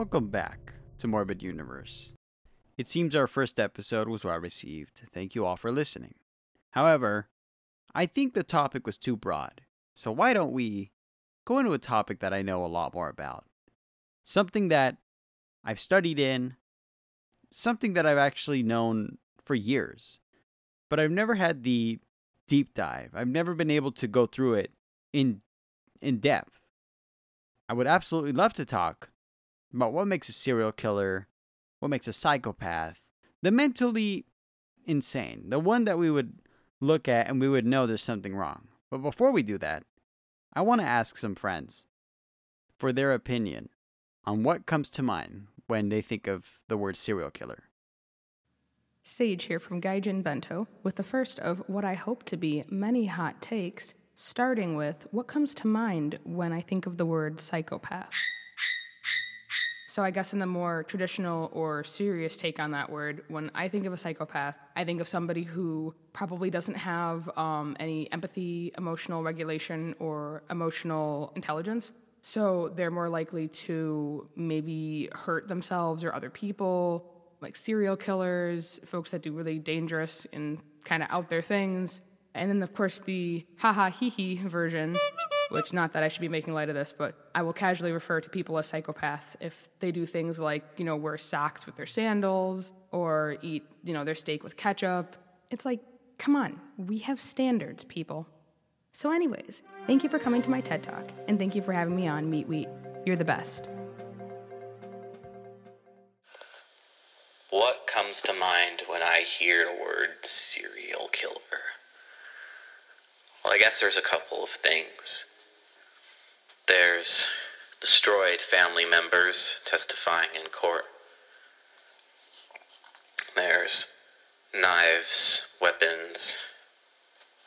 Welcome back to Morbid Universe. It seems our first episode was well received. Thank you all for listening. However, I think the topic was too broad. So why don't we go into a topic that I know a lot more about? Something that I've studied in, something that I've actually known for years, but I've never had the deep dive. I've never been able to go through it in in depth. I would absolutely love to talk about what makes a serial killer, what makes a psychopath, the mentally insane, the one that we would look at and we would know there's something wrong. But before we do that, I want to ask some friends for their opinion on what comes to mind when they think of the word serial killer. Sage here from Gaijin Bento with the first of what I hope to be many hot takes, starting with what comes to mind when I think of the word psychopath. So, I guess in the more traditional or serious take on that word, when I think of a psychopath, I think of somebody who probably doesn't have um, any empathy, emotional regulation, or emotional intelligence. So, they're more likely to maybe hurt themselves or other people, like serial killers, folks that do really dangerous and kind of out there things. And then, of course, the ha ha hee hee version which not that I should be making light of this, but I will casually refer to people as psychopaths if they do things like, you know, wear socks with their sandals or eat, you know, their steak with ketchup. It's like, come on, we have standards, people. So, anyways, thank you for coming to my TED Talk, and thank you for having me on Meat Wheat. You're the best. What comes to mind when I hear the word serial killer? Well, I guess there's a couple of things. There's destroyed family members testifying in court. There's knives, weapons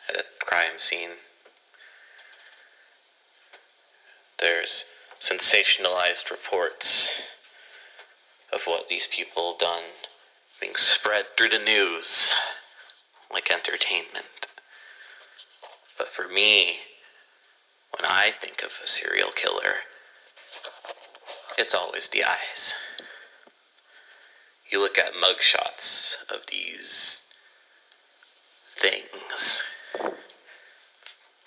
at a crime scene. There's sensationalized reports of what these people have done being spread through the news like entertainment. But for me, when I think of a serial killer, it's always the eyes. You look at mugshots of these things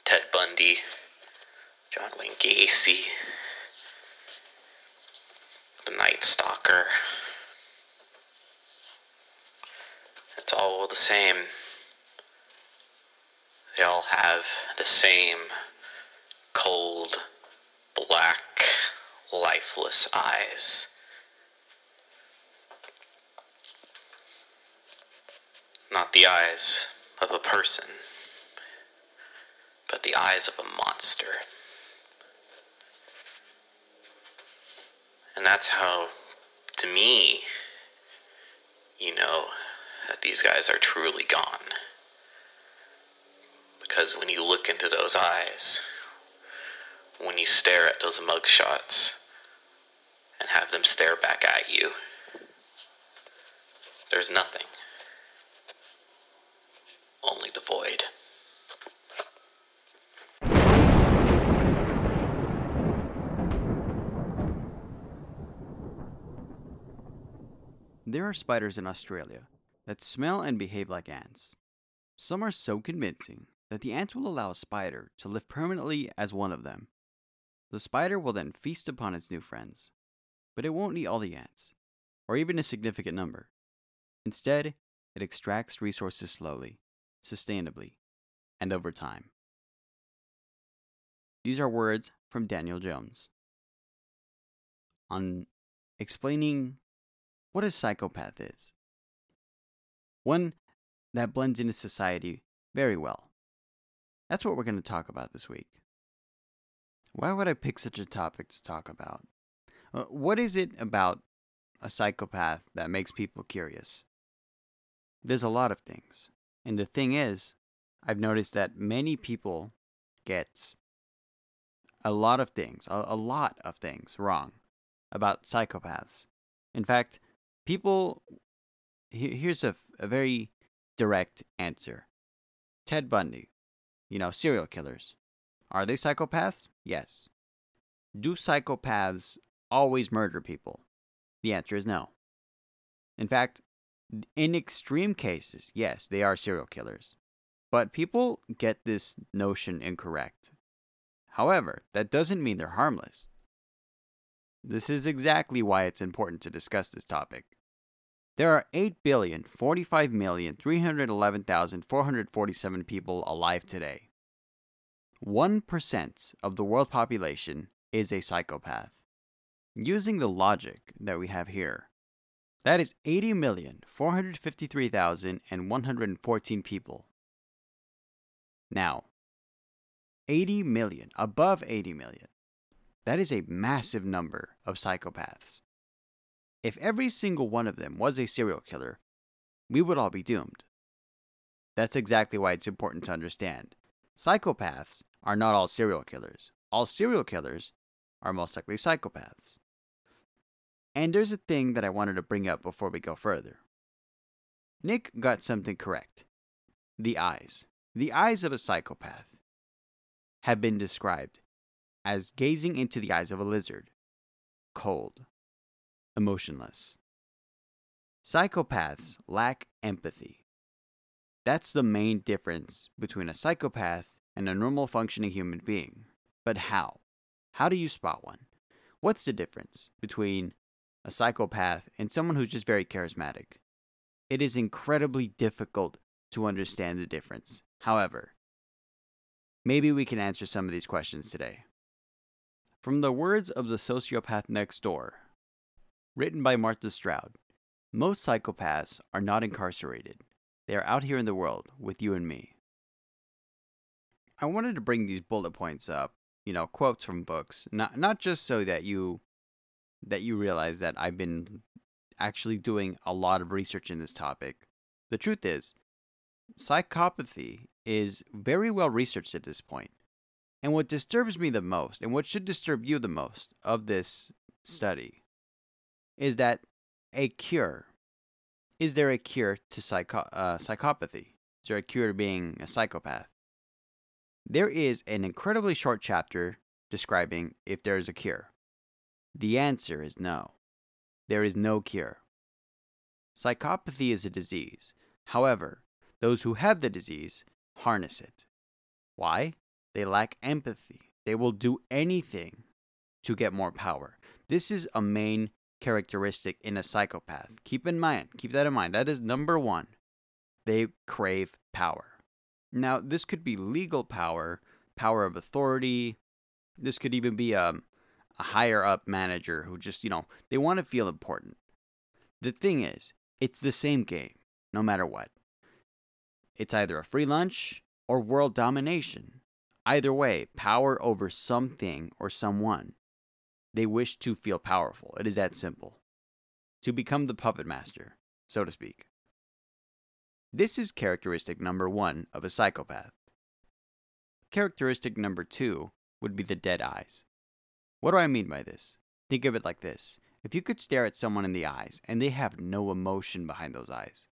Ted Bundy, John Wayne Gacy, the Night Stalker. It's all the same. They all have the same cold, black, lifeless eyes. Not the eyes of a person, but the eyes of a monster. And that's how, to me, you know that these guys are truly gone. Because when you look into those eyes, when you stare at those mugshots and have them stare back at you. There's nothing, only the void. There are spiders in Australia that smell and behave like ants. Some are so convincing that the ants will allow a spider to live permanently as one of them. The spider will then feast upon its new friends, but it won't eat all the ants, or even a significant number. Instead, it extracts resources slowly, sustainably, and over time. These are words from Daniel Jones on explaining what a psychopath is. One that blends into society very well. That's what we're going to talk about this week. Why would I pick such a topic to talk about? Uh, what is it about a psychopath that makes people curious? There's a lot of things. And the thing is, I've noticed that many people get a lot of things, a, a lot of things wrong about psychopaths. In fact, people, here's a, a very direct answer Ted Bundy, you know, serial killers. Are they psychopaths? Yes. Do psychopaths always murder people? The answer is no. In fact, in extreme cases, yes, they are serial killers. But people get this notion incorrect. However, that doesn't mean they're harmless. This is exactly why it's important to discuss this topic. There are 8,045,311,447 people alive today. 1% of the world population is a psychopath. Using the logic that we have here, that is 80,453,114 people. Now, 80 million, above 80 million. That is a massive number of psychopaths. If every single one of them was a serial killer, we would all be doomed. That's exactly why it's important to understand. Psychopaths are not all serial killers. All serial killers are most likely psychopaths. And there's a thing that I wanted to bring up before we go further. Nick got something correct. The eyes. The eyes of a psychopath have been described as gazing into the eyes of a lizard, cold, emotionless. Psychopaths lack empathy. That's the main difference between a psychopath and a normal functioning human being. But how? How do you spot one? What's the difference between a psychopath and someone who's just very charismatic? It is incredibly difficult to understand the difference. However, maybe we can answer some of these questions today. From the words of the sociopath next door, written by Martha Stout, most psychopaths are not incarcerated. They are out here in the world with you and me. I wanted to bring these bullet points up, you know, quotes from books, not not just so that you that you realize that I've been actually doing a lot of research in this topic. The truth is, psychopathy is very well researched at this point. And what disturbs me the most, and what should disturb you the most of this study, is that a cure. Is there a cure to psycho- uh, psychopathy? Is there a cure to being a psychopath? There is an incredibly short chapter describing if there is a cure. The answer is no. There is no cure. Psychopathy is a disease. However, those who have the disease harness it. Why? They lack empathy. They will do anything to get more power. This is a main characteristic in a psychopath. Keep in mind, keep that in mind. That is number one. They crave power. Now, this could be legal power, power of authority. This could even be a, a higher up manager who just, you know, they want to feel important. The thing is, it's the same game, no matter what. It's either a free lunch or world domination. Either way, power over something or someone. They wish to feel powerful. It is that simple. To become the puppet master, so to speak. This is characteristic number one of a psychopath. Characteristic number two would be the dead eyes. What do I mean by this? Think of it like this if you could stare at someone in the eyes and they have no emotion behind those eyes,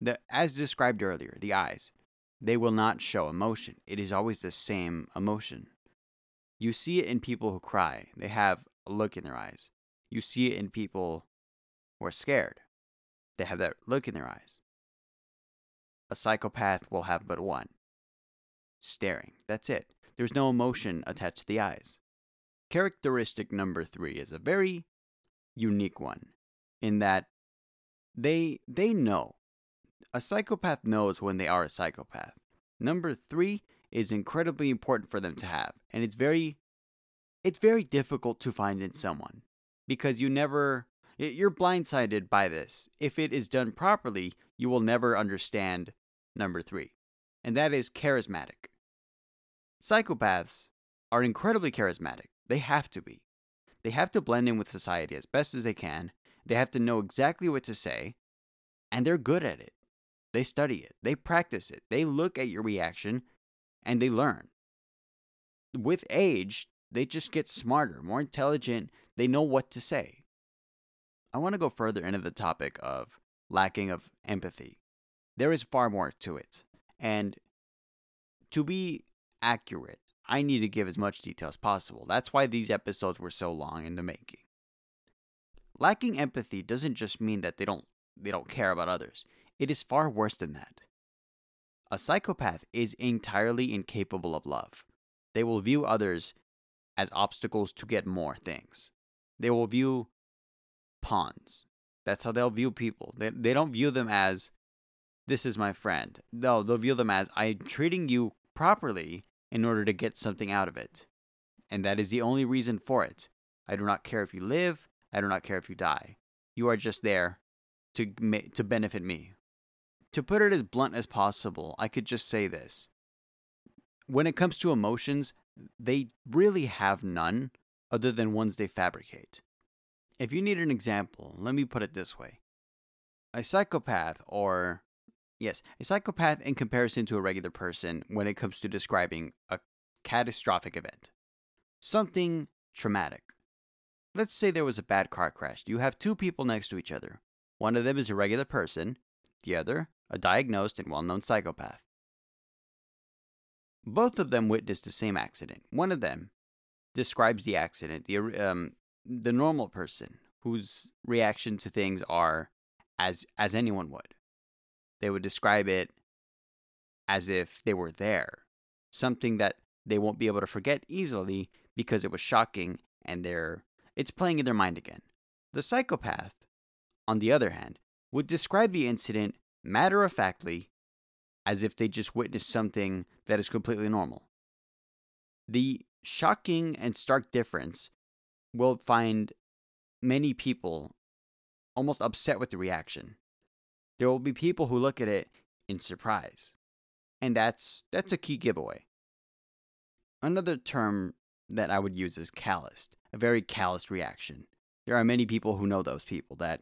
the, as described earlier, the eyes, they will not show emotion. It is always the same emotion. You see it in people who cry, they have a look in their eyes. You see it in people who are scared, they have that look in their eyes. A psychopath will have but one staring. That's it. There's no emotion attached to the eyes. Characteristic number three is a very unique one in that they they know a psychopath knows when they are a psychopath. Number three is incredibly important for them to have, and it's very it's very difficult to find in someone because you never you're blindsided by this. If it is done properly, you will never understand number three, and that is charismatic. Psychopaths are incredibly charismatic. They have to be. They have to blend in with society as best as they can. They have to know exactly what to say, and they're good at it. They study it, they practice it, they look at your reaction, and they learn. With age, they just get smarter, more intelligent, they know what to say. I want to go further into the topic of lacking of empathy. There is far more to it. And to be accurate, I need to give as much detail as possible. That's why these episodes were so long in the making. lacking empathy doesn't just mean that they don't they don't care about others. It is far worse than that. A psychopath is entirely incapable of love. They will view others as obstacles to get more things. They will view pawns. That's how they'll view people. They, they don't view them as, this is my friend. No, they'll view them as, I'm treating you properly in order to get something out of it. And that is the only reason for it. I do not care if you live. I do not care if you die. You are just there to, to benefit me. To put it as blunt as possible, I could just say this. When it comes to emotions, they really have none other than ones they fabricate. If you need an example, let me put it this way a psychopath, or yes, a psychopath in comparison to a regular person when it comes to describing a catastrophic event, something traumatic. Let's say there was a bad car crash. You have two people next to each other. One of them is a regular person, the other, a diagnosed and well known psychopath. Both of them witnessed the same accident. One of them describes the accident, the, um, the normal person whose reaction to things are as, as anyone would. They would describe it as if they were there, something that they won't be able to forget easily because it was shocking and they're, it's playing in their mind again. The psychopath, on the other hand, would describe the incident matter of factly as if they just witnessed something that is completely normal. The shocking and stark difference will find many people almost upset with the reaction. There will be people who look at it in surprise. And that's that's a key giveaway. Another term that I would use is calloused, a very calloused reaction. There are many people who know those people that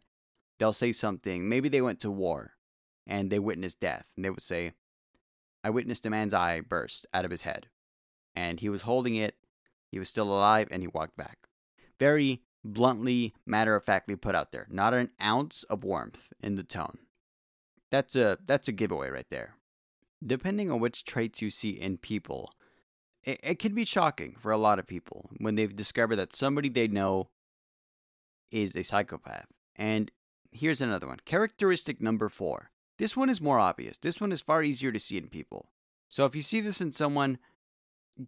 they'll say something, maybe they went to war and they witnessed death, and they would say, I witnessed a man's eye burst out of his head, and he was holding it, he was still alive, and he walked back. Very bluntly, matter of factly put out there. Not an ounce of warmth in the tone. That's a that's a giveaway right there. Depending on which traits you see in people, it, it can be shocking for a lot of people when they've discovered that somebody they know is a psychopath. And here's another one. Characteristic number four this one is more obvious. This one is far easier to see in people. So if you see this in someone,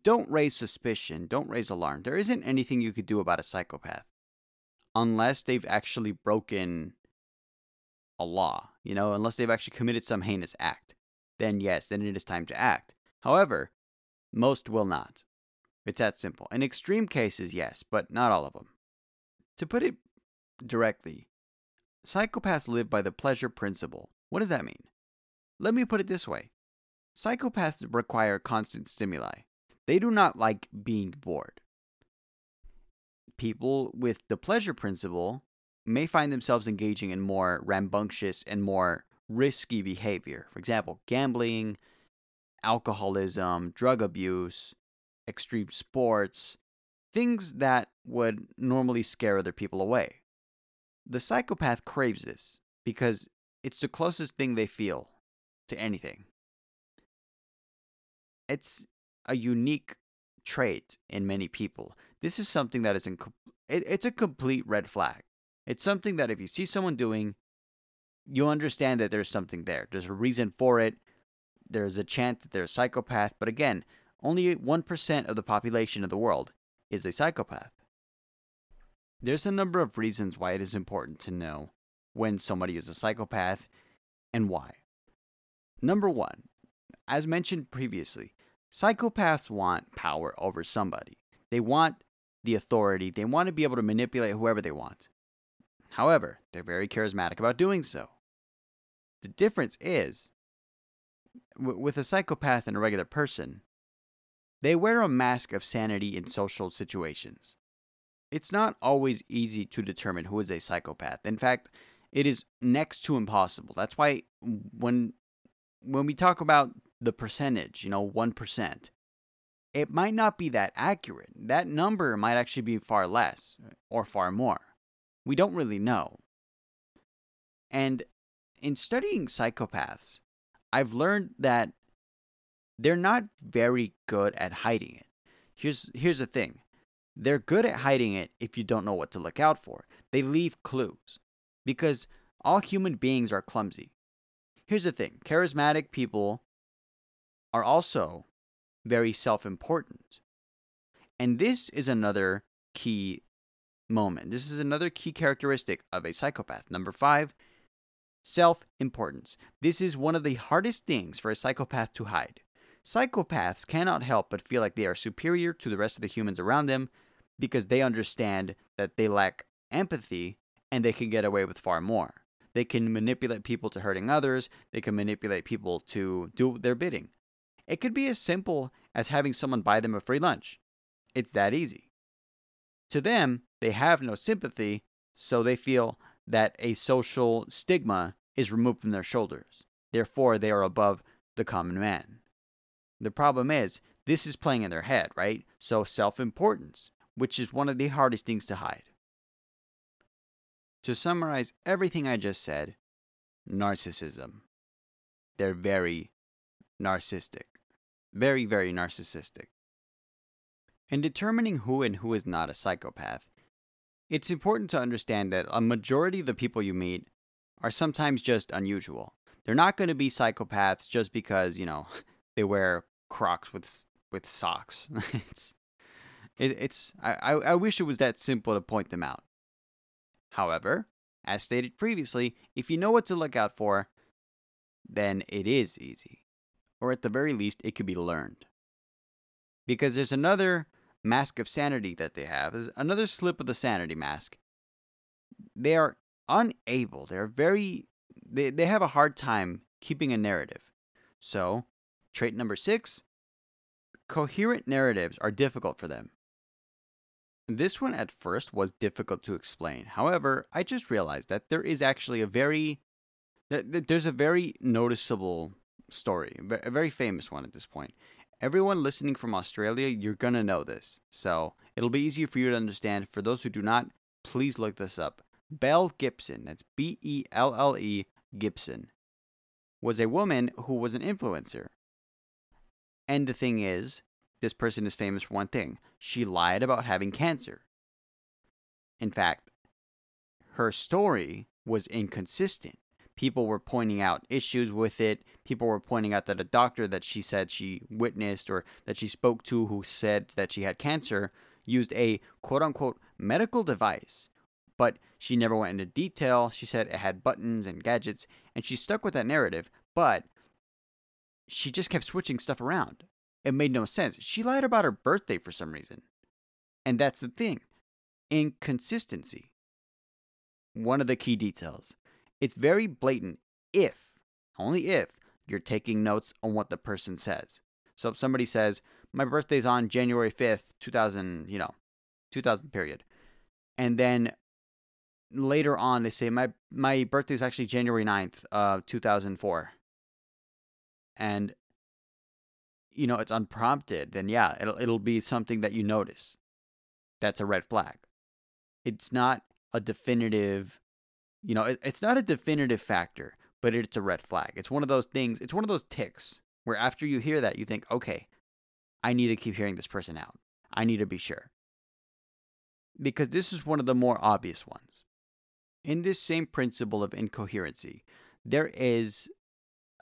don't raise suspicion, don't raise alarm. There isn't anything you could do about a psychopath unless they've actually broken a law, you know, unless they've actually committed some heinous act. Then yes, then it is time to act. However, most will not. It's that simple. In extreme cases, yes, but not all of them. To put it directly, psychopaths live by the pleasure principle. What does that mean? Let me put it this way psychopaths require constant stimuli, they do not like being bored. People with the pleasure principle may find themselves engaging in more rambunctious and more risky behavior. For example, gambling, alcoholism, drug abuse, extreme sports, things that would normally scare other people away. The psychopath craves this because it's the closest thing they feel to anything. It's a unique trait in many people. This is something that is in, it, it's a complete red flag. It's something that if you see someone doing, you understand that there's something there. There's a reason for it. There's a chance that they're a psychopath. But again, only 1% of the population of the world is a psychopath. There's a number of reasons why it is important to know when somebody is a psychopath and why. Number one, as mentioned previously, psychopaths want power over somebody. They want the authority, they want to be able to manipulate whoever they want. However, they're very charismatic about doing so. The difference is, w- with a psychopath and a regular person, they wear a mask of sanity in social situations. It's not always easy to determine who is a psychopath. In fact, it is next to impossible. That's why when when we talk about the percentage, you know, 1%, it might not be that accurate. That number might actually be far less or far more. We don't really know. And in studying psychopaths, I've learned that they're not very good at hiding it. Here's here's the thing. they're good at hiding it if you don't know what to look out for. They leave clues because all human beings are clumsy. Here's the thing charismatic people are also very self important. And this is another key moment. This is another key characteristic of a psychopath. Number five, self importance. This is one of the hardest things for a psychopath to hide. Psychopaths cannot help but feel like they are superior to the rest of the humans around them because they understand that they lack empathy and they can get away with far more. They can manipulate people to hurting others, they can manipulate people to do their bidding. It could be as simple as having someone buy them a free lunch. It's that easy. To them, they have no sympathy, so they feel that a social stigma is removed from their shoulders. Therefore, they are above the common man. The problem is, this is playing in their head, right? So, self importance, which is one of the hardest things to hide. To summarize everything I just said, narcissism. They're very narcissistic. Very, very narcissistic. In determining who and who is not a psychopath, it's important to understand that a majority of the people you meet are sometimes just unusual. They're not going to be psychopaths just because, you know, they wear Crocs with with socks. it's it, it's I, I wish it was that simple to point them out. However, as stated previously, if you know what to look out for, then it is easy. Or at the very least, it could be learned. Because there's another mask of sanity that they have, another slip of the sanity mask. They are unable, they're very, they, they have a hard time keeping a narrative. So, trait number six coherent narratives are difficult for them. This one at first was difficult to explain. However, I just realized that there is actually a very there's a very noticeable story, a very famous one at this point. Everyone listening from Australia, you're going to know this. So, it'll be easier for you to understand. For those who do not, please look this up. Belle Gibson, that's B E L L E Gibson, was a woman who was an influencer. And the thing is, this person is famous for one thing she lied about having cancer. In fact, her story was inconsistent. People were pointing out issues with it. People were pointing out that a doctor that she said she witnessed or that she spoke to who said that she had cancer used a quote unquote medical device. But she never went into detail. She said it had buttons and gadgets, and she stuck with that narrative, but she just kept switching stuff around. It made no sense. She lied about her birthday for some reason. And that's the thing inconsistency. One of the key details. It's very blatant if, only if, you're taking notes on what the person says. So if somebody says, my birthday's on January 5th, 2000, you know, 2000 period. And then later on they say my my birthday is actually January 9th, uh 2004. And you know, it's unprompted, then yeah, it'll it'll be something that you notice. That's a red flag. It's not a definitive, you know, it, it's not a definitive factor, but it's a red flag. It's one of those things, it's one of those ticks where after you hear that, you think, okay, I need to keep hearing this person out. I need to be sure. Because this is one of the more obvious ones. In this same principle of incoherency, there is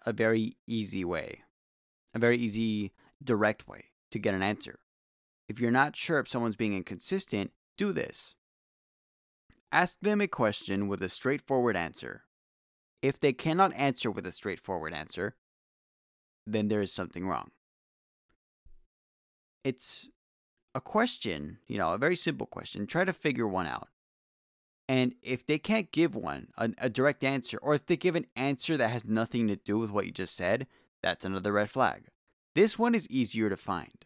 a very easy way a very easy, direct way to get an answer. If you're not sure if someone's being inconsistent, do this. Ask them a question with a straightforward answer. If they cannot answer with a straightforward answer, then there is something wrong. It's a question, you know, a very simple question. Try to figure one out. And if they can't give one, a, a, direct answer, or if they give an answer that has nothing to do with what you just said, that's another red flag. This one is easier to find,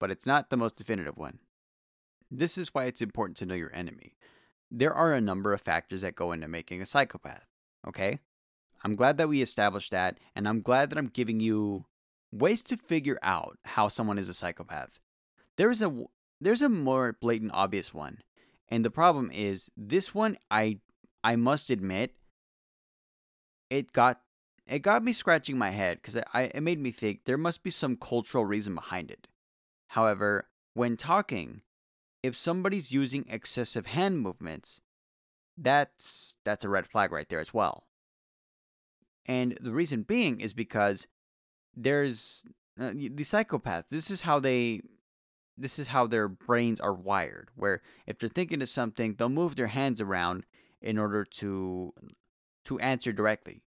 but it's not the most definitive one. This is why it's important to know your enemy. There are a number of factors that go into making a psychopath, okay? I'm glad that we established that, and I'm glad that I'm giving you ways to figure out how someone is a psychopath. There is a there's a more blatant obvious one. And the problem is this one I I must admit it got it got me scratching my head because it, it made me think there must be some cultural reason behind it. However, when talking, if somebody's using excessive hand movements, that's that's a red flag right there as well. And the reason being is because there's uh, the psychopaths. This is how they this is how their brains are wired where if they're thinking of something, they'll move their hands around in order to to answer directly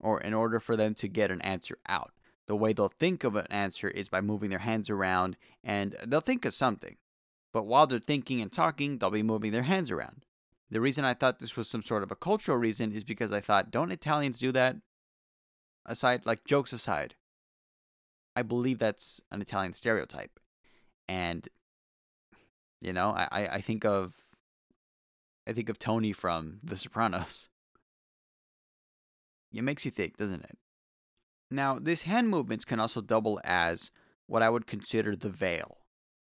or in order for them to get an answer out. The way they'll think of an answer is by moving their hands around and they'll think of something. But while they're thinking and talking, they'll be moving their hands around. The reason I thought this was some sort of a cultural reason is because I thought, don't Italians do that? Aside, like jokes aside, I believe that's an Italian stereotype. And, you know, I, I think of I think of Tony from The Sopranos. It makes you think, doesn't it? Now, these hand movements can also double as what I would consider the veil.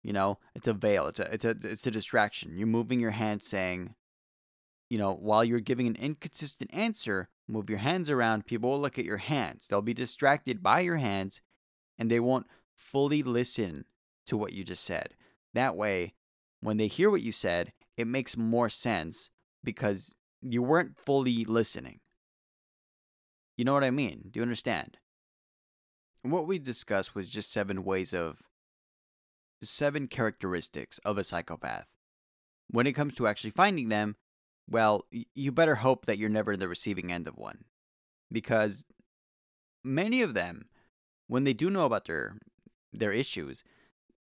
You know, it's a veil. It's a it's a it's a distraction. You're moving your hand saying, you know, while you're giving an inconsistent answer, move your hands around. People will look at your hands. They'll be distracted by your hands and they won't fully listen to what you just said. That way, when they hear what you said, it makes more sense because you weren't fully listening. You know what I mean? Do you understand? What we discussed was just seven ways of seven characteristics of a psychopath. When it comes to actually finding them, well, you better hope that you're never the receiving end of one. Because many of them, when they do know about their their issues,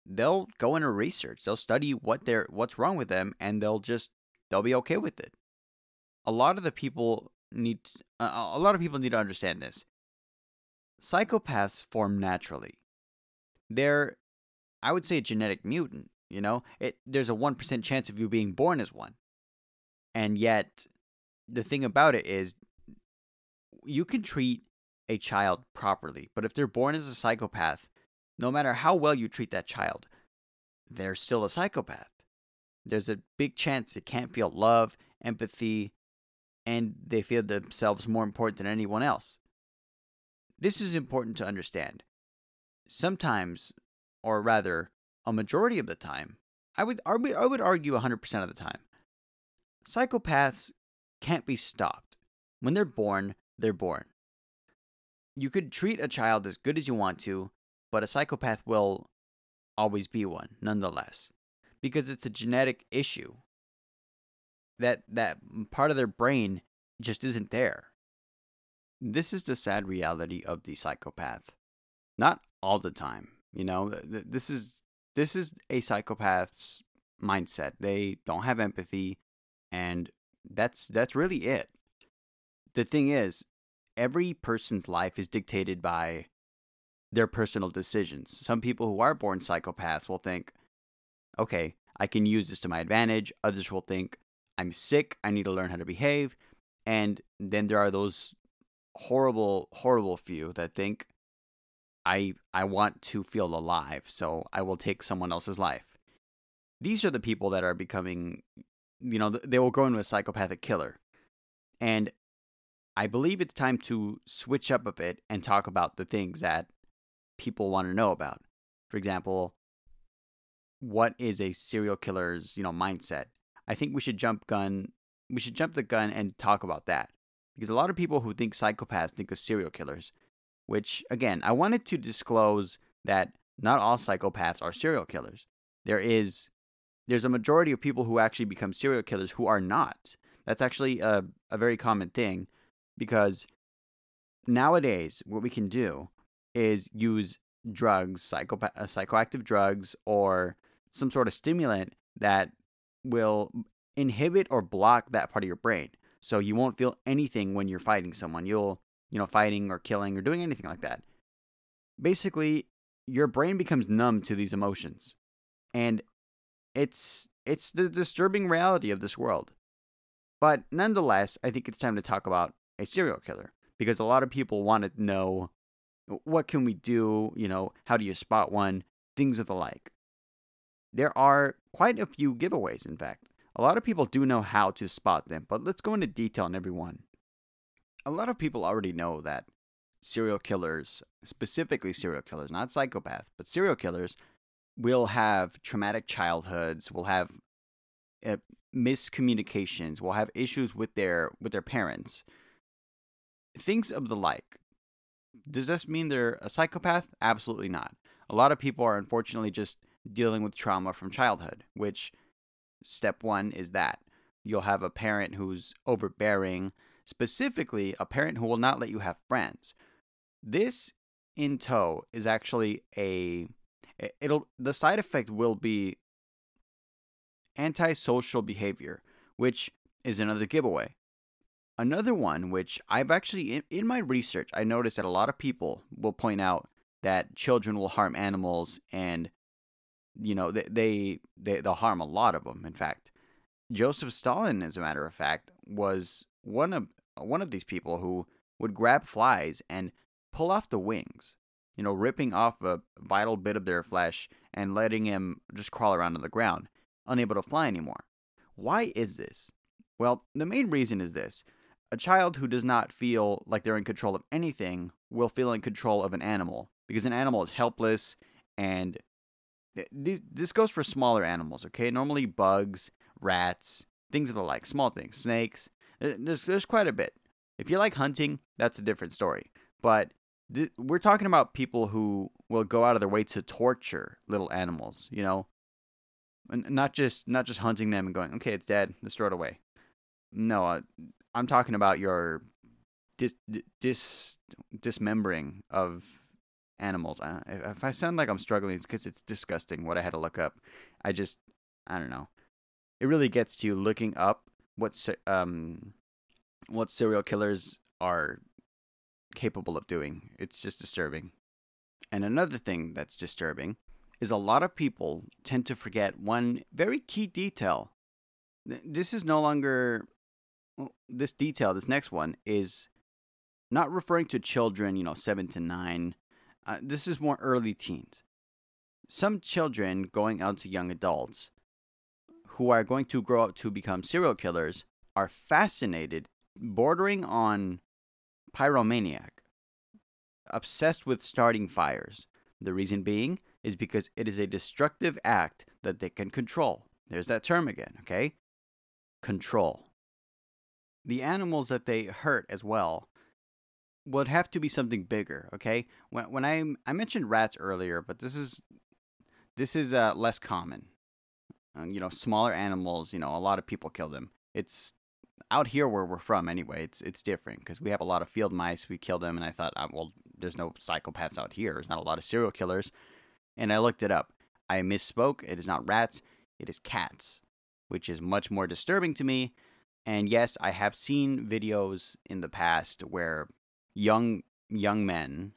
they'll go into research. They'll study what they're what's wrong with them, and they'll just they'll be okay with it. A lot of the people need uh, a lot of people need to understand this. Psychopaths form naturally. They're, I would say, a genetic mutant. You know, it there's a one percent chance of you being born as one, and yet the thing about it is, you can treat a child properly, but if they're born as a psychopath, no matter how well you treat that child, they're still a psychopath. There's a big chance they can't feel love, empathy, and they feel themselves more important than anyone else. This is important to understand. Sometimes, or rather, a majority of the time, I would, I would argue 100% of the time, psychopaths can't be stopped. When they're born, they're born. You could treat a child as good as you want to, but a psychopath will always be one nonetheless because it's a genetic issue that that part of their brain just isn't there this is the sad reality of the psychopath not all the time you know this is this is a psychopath's mindset they don't have empathy and that's that's really it the thing is every person's life is dictated by their personal decisions. Some people who are born psychopaths will think, okay, I can use this to my advantage. Others will think, I'm sick, I need to learn how to behave. And then there are those horrible, horrible few that think, I, I want to feel alive, so I will take someone else's life. These are the people that are becoming, you know, they will grow into a psychopathic killer. And I believe it's time to switch up a bit and talk about the things that people want to know about. For example, what is a serial killer's, you know, mindset? I think we should jump gun we should jump the gun and talk about that. Because a lot of people who think psychopaths think of serial killers, which again, I wanted to disclose that not all psychopaths are serial killers. There is there's a majority of people who actually become serial killers who are not. That's actually a, a very common thing because nowadays what we can do is use drugs, psychopath, uh, psychoactive drugs, or some sort of stimulant that will inhibit or block that part of your brain. So you won't feel anything when you're fighting someone. You'll, you know, fighting or killing or doing anything like that. Basically, your brain becomes numb to these emotions. And it's it's the disturbing reality of this world. But nonetheless, I think it's time to talk about a serial killer because a lot of people want to know what can we do? You know, how do you spot one? Things of the like. There are quite a few giveaways, in fact. A lot of people do know how to spot them, but let's go into detail on every one. A lot of people already know that serial killers, specifically serial killers, not psychopaths, but serial killers, will have traumatic childhoods, will have uh, miscommunications, will have issues with their with their parents. Things of the like. Does this mean they're a psychopath? Absolutely not. A lot of people are unfortunately just dealing with trauma from childhood, which step 1 is that. You'll have a parent who's overbearing, specifically a parent who will not let you have friends. This in tow is actually a it'll the side effect will be antisocial behavior, which is another giveaway. Another one, which I've actually, in, in, my research, I noticed that a lot of people will point out that children will harm animals and, you know, they, they, they, they'll harm a lot of them, in fact. Joseph Stalin, as a matter of fact, was one of, one of these people who would grab flies and pull off the wings, you know, ripping off a vital bit of their flesh and letting him just crawl around on the ground unable to fly anymore. Why is this? Well, the main reason is this. A child who does not feel like they're in control of anything will feel in control of an animal because an animal is helpless and this goes for smaller animals, okay? Normally bugs, rats, things of the like, small things, snakes. There's, there's quite a bit. If you like hunting, that's a different story. But th- we're talking about people who will go out of their way to torture little animals, you know? not just not just hunting them and going, okay, it's dead, let's throw it away. No, uh, I'm talking about your dis, dis dismembering of animals. Uh, if I sound like I'm struggling, it's because it's disgusting what I had to look up. I just, I don't know. It really gets to you looking up what um what serial killers are capable of doing. It's just disturbing. And another thing that's disturbing is a lot of people tend to forget one very key detail. This is no longer this detail. This next one is not referring to children, you know, seven to nine. Uh, this is more early teens. Some children going out to young adults who are going to grow up to become serial killers are fascinated, bordering on pyromaniac, obsessed with starting fires. The reason being is because it is a destructive act that they can control. There's that term again, okay? Control. The animals that they hurt as well would have to be something bigger, okay? When when I I mentioned rats earlier, but this is this is uh, less common. Uh, you know, smaller animals, you know, a lot of people kill them. It's out here where we're from anyway. It's it's different because we have a lot of field mice. We kill them, and I thought, uh, well, there's no psychopaths out here. There's not a lot of serial killers and I looked it up. I misspoke. It is not rats, it is cats, which is much more disturbing to me. And yes, I have seen videos in the past where young young men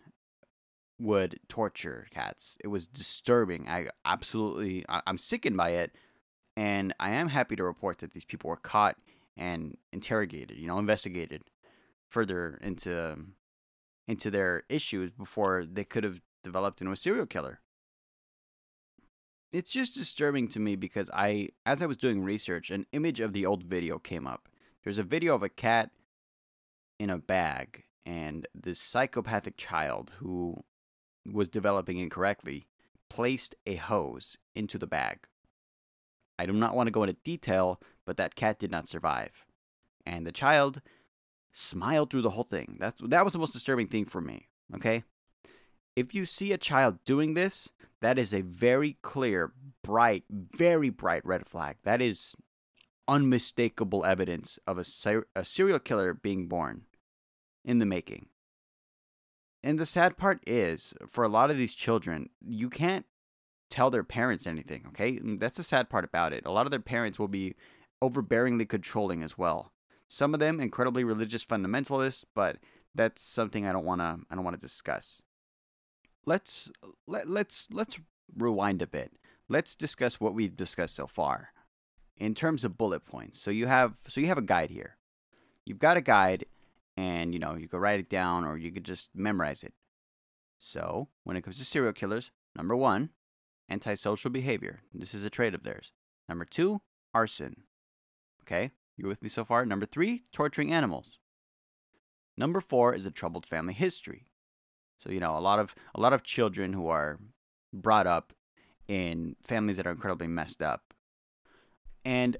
would torture cats. It was disturbing. I absolutely I'm sickened by it and I am happy to report that these people were caught and interrogated, you know, investigated further into into their issues before they could have developed into a serial killer it's just disturbing to me because I, as I was doing research, an image of the old video came up. There's a video of a cat in a bag, and this psychopathic child who was developing incorrectly placed a hose into the bag. I do not want to go into detail, but that cat did not survive. And the child smiled through the whole thing. That's that was the most disturbing thing for me, okay? If you see a child doing this, that is a very clear, bright, very bright red flag. That is unmistakable evidence of a, ser- a serial killer being born in the making. And the sad part is, for a lot of these children, you can't tell their parents anything, okay? Mm, that's the sad part about it. A lot of their parents will be overbearingly controlling as well. Some of them incredibly religious fundamentalists, but that's something I don't want to I don't want to discuss let's let, let's let's rewind a bit. Let's discuss what we've discussed so far in terms of bullet points. So you have so you have a guide here. You've got a guide and you know, you could write it down or you could just memorize it. So, when it comes to serial killers, number 1, antisocial behavior. This is a trait of theirs. Number 2, arson. Okay? you're with me so far? Number 3, torturing animals. Number 4 is a troubled family history. So you know, a lot of a lot of children who are brought up in families that are incredibly messed up. And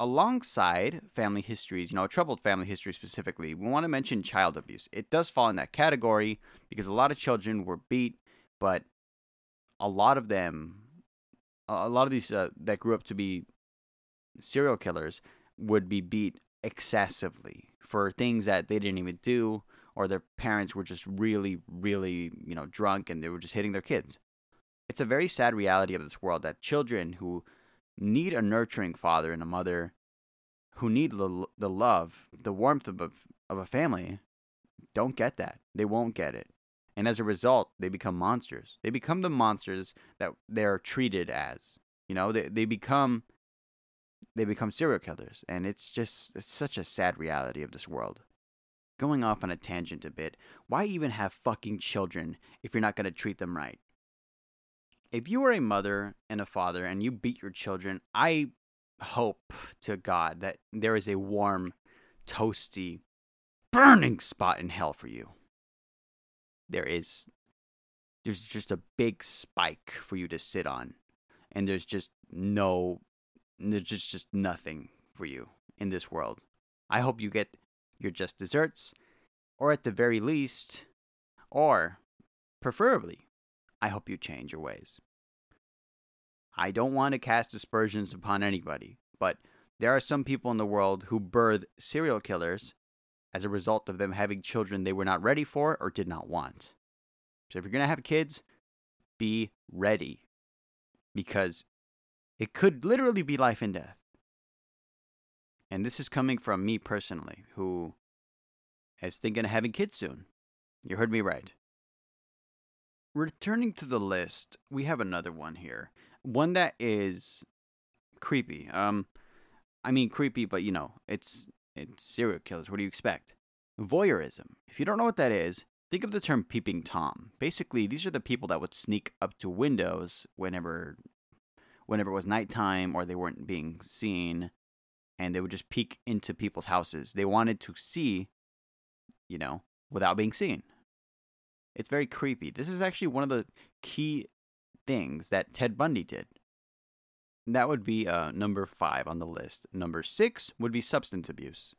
alongside family histories, you know, troubled family history specifically, we want to mention child abuse. It does fall in that category because a lot of children were beat, but a lot of them, a lot of these uh, that grew up to be serial killers would be beat excessively for things that they didn't even do or their parents were just really really you know drunk and they were just hitting their kids it's a very sad reality of this world that children who need a nurturing father and a mother who need the, the love the warmth of a, of a family don't get that. They won't get it. And as a result they become monsters. They become the monsters that they're treated as. You know they, they become they become serial killers. And it's just it's such a sad reality of this world. Going off on a tangent a bit why even have fucking children if you're not going to treat them right if you are a mother and a father and you beat your children i hope to god that there is a warm toasty burning spot in hell for you there is there's just a big spike for you to sit on and there's just no there's just just nothing for you in this world. I hope you get your just desserts, or at the very least, or preferably, I hope you change your ways. I don't want to cast aspersions upon anybody, but there are some people in the world who birth serial killers as a result of them having children they were not ready for or did not want. So if you're going to have kids, be ready. Because it could literally be life and death. And this is coming from me personally, who is thinking of having kids soon. You heard me right. Returning to the list, we have another one here. One that is creepy. Um I mean creepy, but you know, it's it's serial killers. What do you expect? Voyeurism. If you don't know what that is, think of the term peeping tom. Basically, these are the people that would sneak up to windows whenever whenever it was nighttime or they weren't being seen and they would just peek into people's houses. They wanted to see, you know, without being seen. It's very creepy. This is actually one of the key things that Ted Bundy did. That would be uh, number five on the list. Number six would be substance abuse.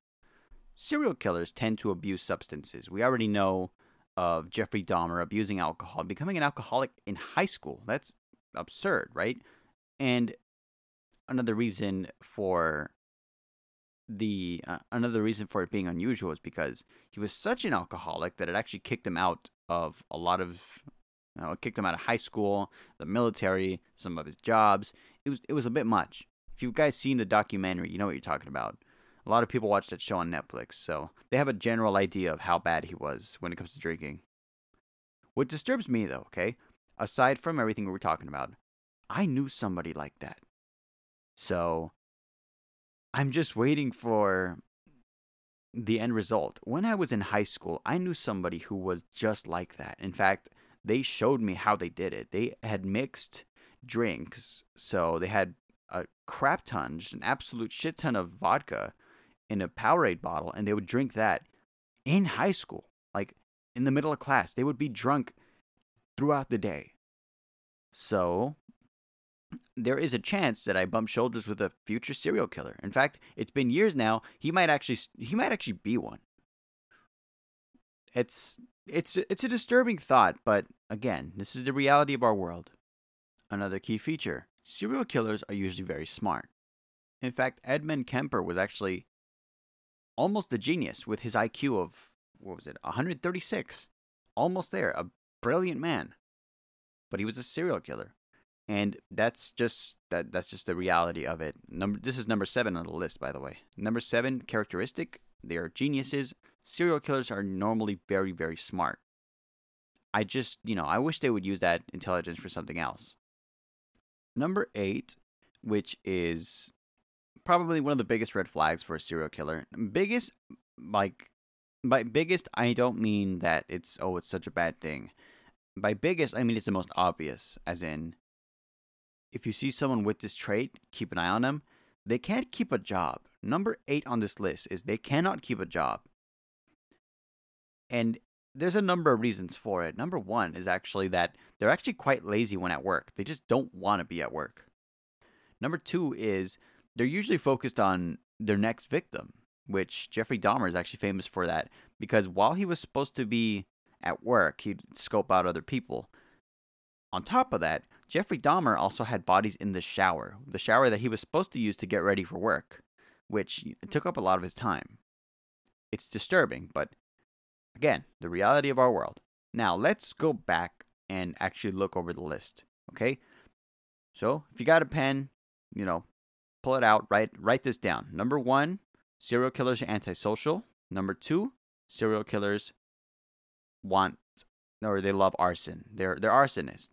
Serial killers tend to abuse substances. We already know of Jeffrey Dahmer abusing alcohol, becoming an alcoholic in high school. That's absurd, right? And another reason for the uh, another reason for it being unusual is because he was such an alcoholic that it actually kicked him out of a lot of you know, it kicked him out of high school, the military, some of his jobs. It was it was a bit much. If you guys seen the documentary, you know what you're talking about. A lot of people watch that show on Netflix, so they have a general idea of how bad he was when it comes to drinking. What disturbs me though, okay, aside from everything we were talking about, I knew somebody like that. So I'm just waiting for the end result. When I was in high school, I knew somebody who was just like that. In fact, they showed me how they did it. They had mixed drinks. So they had a crap ton, just an absolute shit ton of vodka in a Powerade bottle, and they would drink that in high school, like in the middle of class. They would be drunk throughout the day. So there is a chance that I bump shoulders with a future serial killer. In fact, it's been years now. He might actually he might actually be one. It's it's it's a disturbing thought, but again, this is the reality of our world. Another key feature: serial killers are usually very smart. In fact, Edmund Kemper was actually almost a genius with his IQ of what was it, 136. Almost there, a brilliant man. But he was a serial killer and that's just that that's just the reality of it. Number this is number seven on the list by the way. Number seven characteristic they are geniuses. Serial killers are normally very very smart. I just you know i wish they would use that intelligence for something else. Number eight which is probably one of the biggest red flags for a serial killer. Biggest like by biggest i don't mean that it's oh it's such a bad thing. By biggest i mean it's the most obvious as in if you see someone with this trait, keep an eye on them. They can't keep a job. Number eight on this list is they cannot keep a job. And there's a number of reasons for it. Number one is actually that they're actually quite lazy when at work. They just don't want to be at work. Number two is they're usually focused on their next victim, which Jeffrey Dahmer is actually famous for that because while he was supposed to be at work, he'd scope out other people. On top of that, Jeffrey Dahmer also had bodies in the shower, the shower that he was supposed to use to get ready for work, which took up a lot of his time. It's disturbing, but again, the reality of our world. Now, let's go back and actually look over the list, okay? So, if you got a pen, you know, pull it out, write write this down. Number 1, serial killers are antisocial. Number 2, serial killers want or they love arson. They're they're arsonists.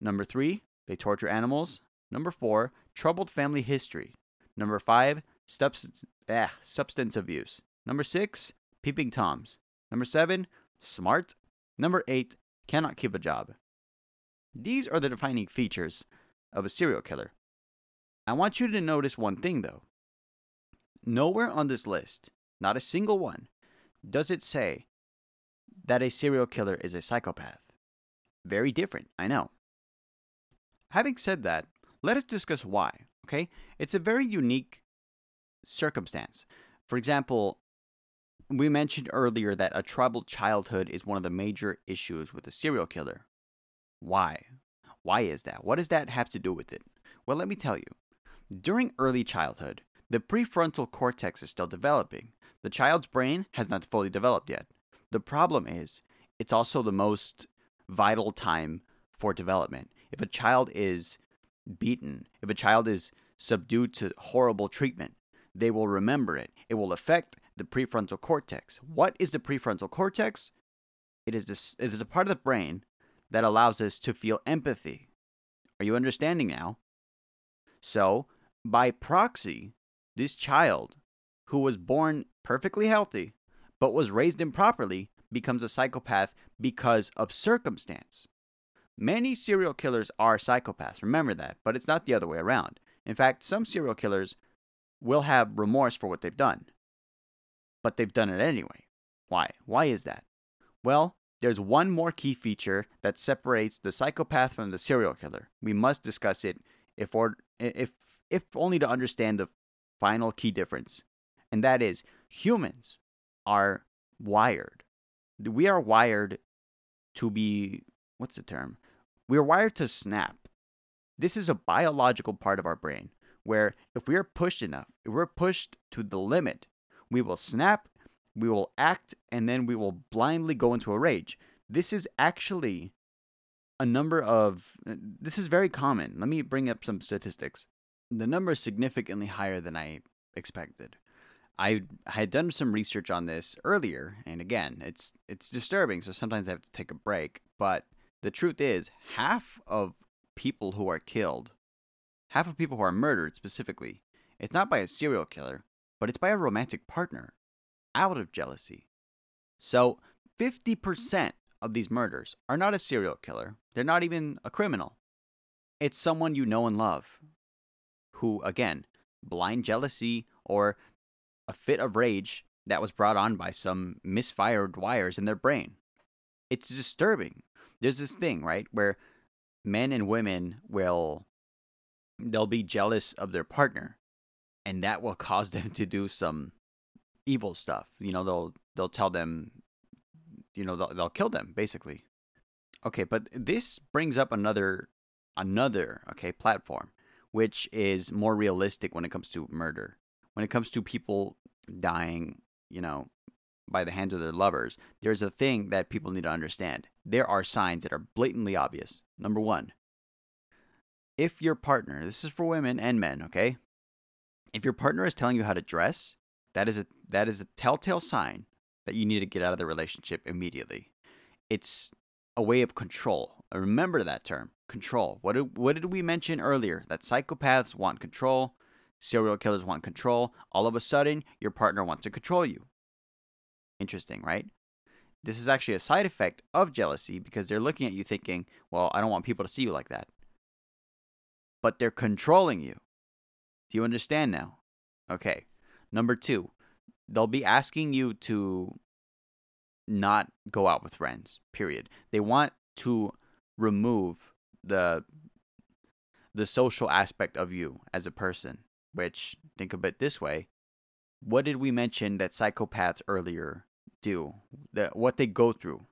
Number three, they torture animals. Number four, troubled family history. Number five, substance, eh, substance abuse. Number six, peeping toms. Number seven, smart. Number eight, cannot keep a job. These are the defining features of a serial killer. I want you to notice one thing though. Nowhere on this list, not a single one, does it say that a serial killer is a psychopath. Very different, I know. Having said that, let us discuss why, okay? It's a very unique circumstance. For example, we mentioned earlier that a troubled childhood is one of the major issues with a serial killer. Why? Why is that? What does that have to do with it? Well, let me tell you. During early childhood, the prefrontal cortex is still developing. The child's brain has not fully developed yet. The problem is, it's also the most vital time for development. If a child is beaten, if a child is subdued to horrible treatment, they will remember it. It will affect the prefrontal cortex. What is the prefrontal cortex? It is this it is the part of the brain that allows us to feel empathy. Are you understanding now? So, by proxy, this child who was born perfectly healthy but was raised improperly becomes a psychopath because of circumstance. Many serial killers are psychopaths, remember that, but it's not the other way around. In fact, some serial killers will have remorse for what they've done, but they've done it anyway. Why? Why is that? Well, there's one more key feature that separates the psychopath from the serial killer. We must discuss it if or if if only to understand the final key difference. And that is humans are wired. We are wired to be what's the term? We are wired to snap. This is a biological part of our brain where if we are pushed enough, if we're pushed to the limit, we will snap, we will act, and then we will blindly go into a rage. This is actually a number of, this is very common. Let me bring up some statistics. The number is significantly higher than I expected. I had done some research on this earlier, and again, it's it's disturbing. So sometimes I have to take a break. But the truth is, half of people who are killed, half of people who are murdered specifically, it's not by a serial killer, but it's by a romantic partner, out of jealousy. So fifty percent of these murders are not a serial killer. They're not even a criminal. It's someone you know and love, who again, blind jealousy or a fit of rage that was brought on by some misfired wires in their brain. It's disturbing. There's this thing, right, where men and women will they'll be jealous of their partner and that will cause them to do some evil stuff. You know, they'll they'll tell them you know, they'll, they'll kill them basically. Okay, but this brings up another another okay platform which is more realistic when it comes to murder when it comes to people dying, you know, by the hands of their lovers, there's a thing that people need to understand. There are signs that are blatantly obvious. Number one, if your partner, this is for women and men, okay? If your partner is telling you how to dress, that is a that is a telltale sign that you need to get out of the relationship immediately. It's a way of control. Remember that term, control. What did, what did we mention earlier? That psychopaths want control, Serial killers want control. All of a sudden, your partner wants to control you. Interesting, right? This is actually a side effect of jealousy because they're looking at you thinking, well, I don't want people to see you like that. But they're controlling you. Do you understand now? Okay. Number two, they'll be asking you to not go out with friends. Period. They want to remove the the social aspect of you as a person. Which think of it this way: what did we mention that psychopaths earlier do? That what they go through.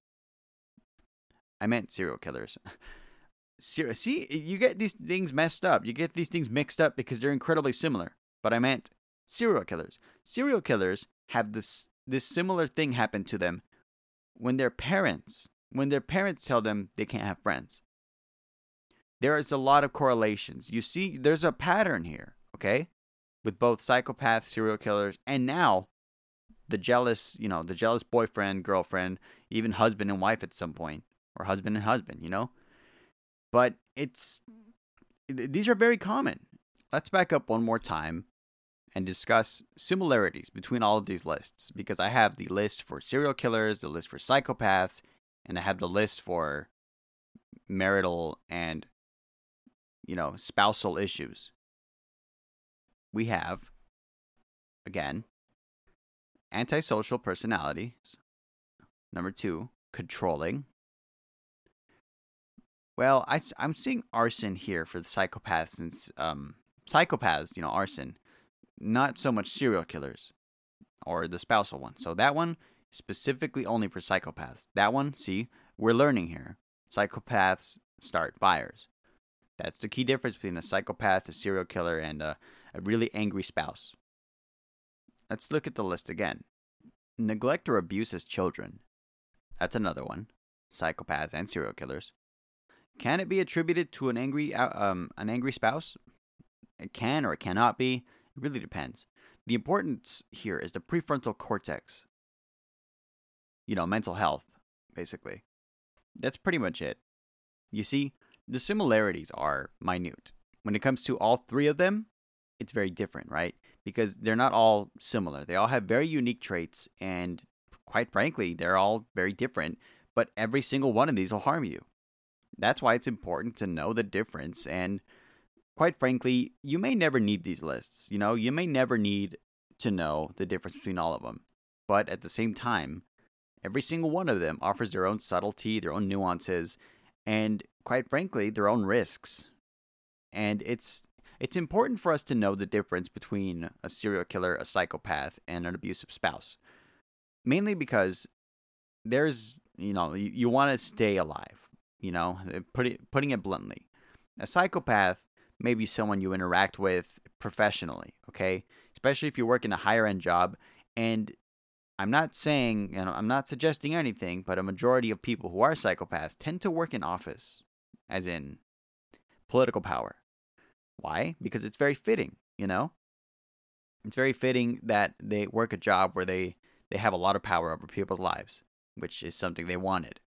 I meant serial killers. Ser- See, you get these things messed up. You get these things mixed up because they're incredibly similar. But I meant serial killers. Serial killers have this this similar thing happen to them when their parents when their parents tell them they can't have friends. There is a lot of correlations. You see, there's a pattern here, okay? With both psychopaths, serial killers, and now the jealous, you know, the jealous boyfriend, girlfriend, even husband and wife at some point, or husband and husband, you know? But it's these are very common. Let's back up one more time and discuss similarities between all of these lists because I have the list for serial killers, the list for psychopaths, and I have the list for marital and you know, spousal issues. We have again antisocial personalities. Number 2, controlling. Well, I, I'm seeing arson here for the psychopaths and um, psychopaths, you know, arson not so much serial killers or the spousal one. So that one specifically only for psychopaths. That one, see, we're learning here. Psychopaths start fires. That's the key difference between a psychopath, a serial killer, and a, a really angry spouse. Let's look at the list again. Neglect or abuse as children. That's another one. Psychopaths and serial killers. Can it be attributed to an angry uh, um, an angry spouse? It can or it cannot be. It really depends. The importance here is the prefrontal cortex. You know, mental health, basically. That's pretty much it. You see, the similarities are minute. When it comes to all three of them, it's very different, right? Because they're not all similar. They all have very unique traits, and quite frankly, they're all very different, but every single one of these will harm you. That's why it's important to know the difference and quite frankly, you may never need these lists. You know, you may never need to know the difference between all of them. But at the same time, every single one of them offers their own subtlety, their own nuances, and quite frankly, their own risks. And it's it's important for us to know the difference between a serial killer, a psychopath, and an abusive spouse. Mainly because there's, you know, you, you want to stay alive, you know, put it, putting it bluntly. A psychopath maybe someone you interact with professionally, okay? Especially if you work in a higher end job. And I'm not saying, know, I'm not suggesting anything, but a majority of people who are psychopaths tend to work in office, as in political power. Why? Because it's very fitting, you know? It's very fitting that they work a job where they, they have a lot of power over people's lives, which is something they wanted.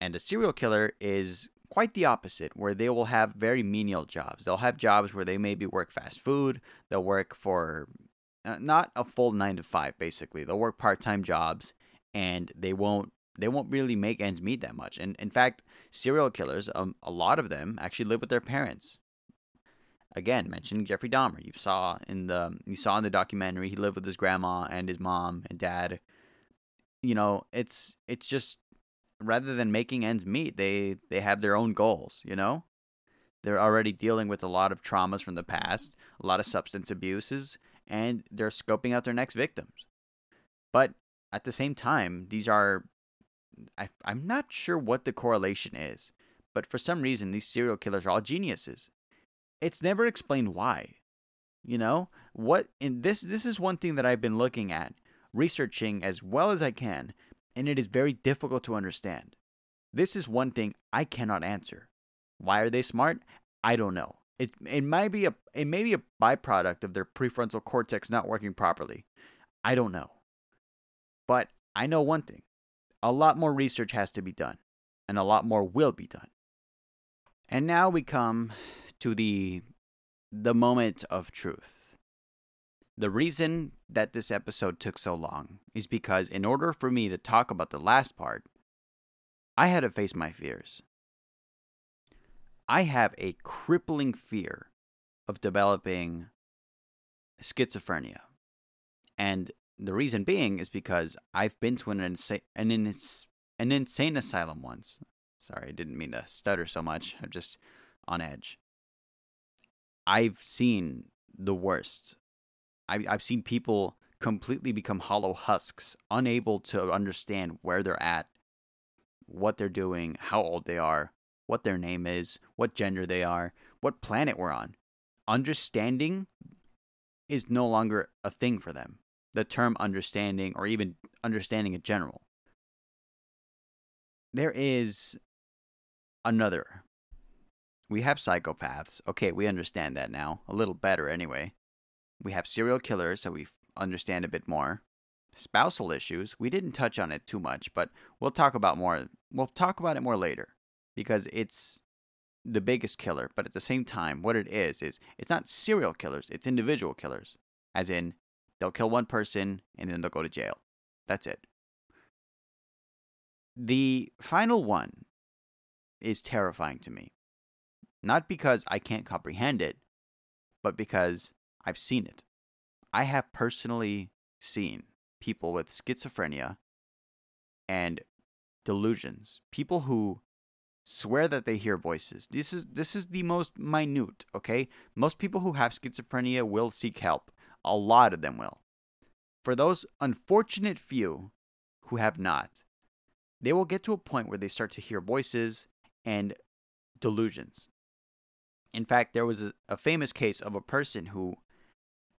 And a serial killer is quite the opposite, where they will have very menial jobs. They'll have jobs where they maybe work fast food, they'll work for uh, not a full 9 to 5 basically. They'll work part-time jobs and they won't they won't really make ends meet that much. And in fact, serial killers, um, a lot of them actually live with their parents. Again, mentioning Jeffrey Dahmer, you saw in the you saw in the documentary he lived with his grandma and his mom and dad. You know, it's it's just rather than making ends meet, they they have their own goals, you know? They're already dealing with a lot of traumas from the past, a lot of substance abuses, and they're scoping out their next victims. But at the same time, these are I, I'm not sure what the correlation is, but for some reason these serial killers are all geniuses. It's never explained why. You know? What in this this is one thing that I've been looking at, researching as well as I can and it is very difficult to understand. This is one thing I cannot answer. Why are they smart? I don't know. It it might be a it may be a byproduct of their prefrontal cortex not working properly. I don't know. But I know one thing. A lot more research has to be done, and a lot more will be done. And now we come to the the moment of truth. The reason that this episode took so long is because, in order for me to talk about the last part, I had to face my fears. I have a crippling fear of developing schizophrenia. And the reason being is because I've been to an insane an, ins- an insane asylum once. Sorry, I didn't mean to stutter so much. I'm just on edge. I've seen the worst. I, I've seen people completely become hollow husks, unable to understand where they're at, what they're doing, how old they are, what their name is, what gender they are, what planet we're on. Understanding is no longer a thing for them. The term understanding, or even understanding in general. There is another. We have psychopaths. Okay, we understand that now. A little better, anyway. We have serial killers, so we understand a bit more. Spousal issues, we didn't touch on it too much, but we'll talk about more. We'll talk about it more later because it's the biggest killer, but at the same time, what it is is it's not serial killers, it's individual killers. As in, they'll kill one person and then they'll go to jail. That's it. The final one is terrifying to me. Not because I can't comprehend it, but because I've seen it. I have personally seen people with schizophrenia and delusions, people who swear that they hear voices. This is this is the most minute, okay? Most people who have schizophrenia will seek help. A lot of them will. For those unfortunate few who have not, they will get to a point where they start to hear voices and delusions. In fact, there was a, a famous case of a person who,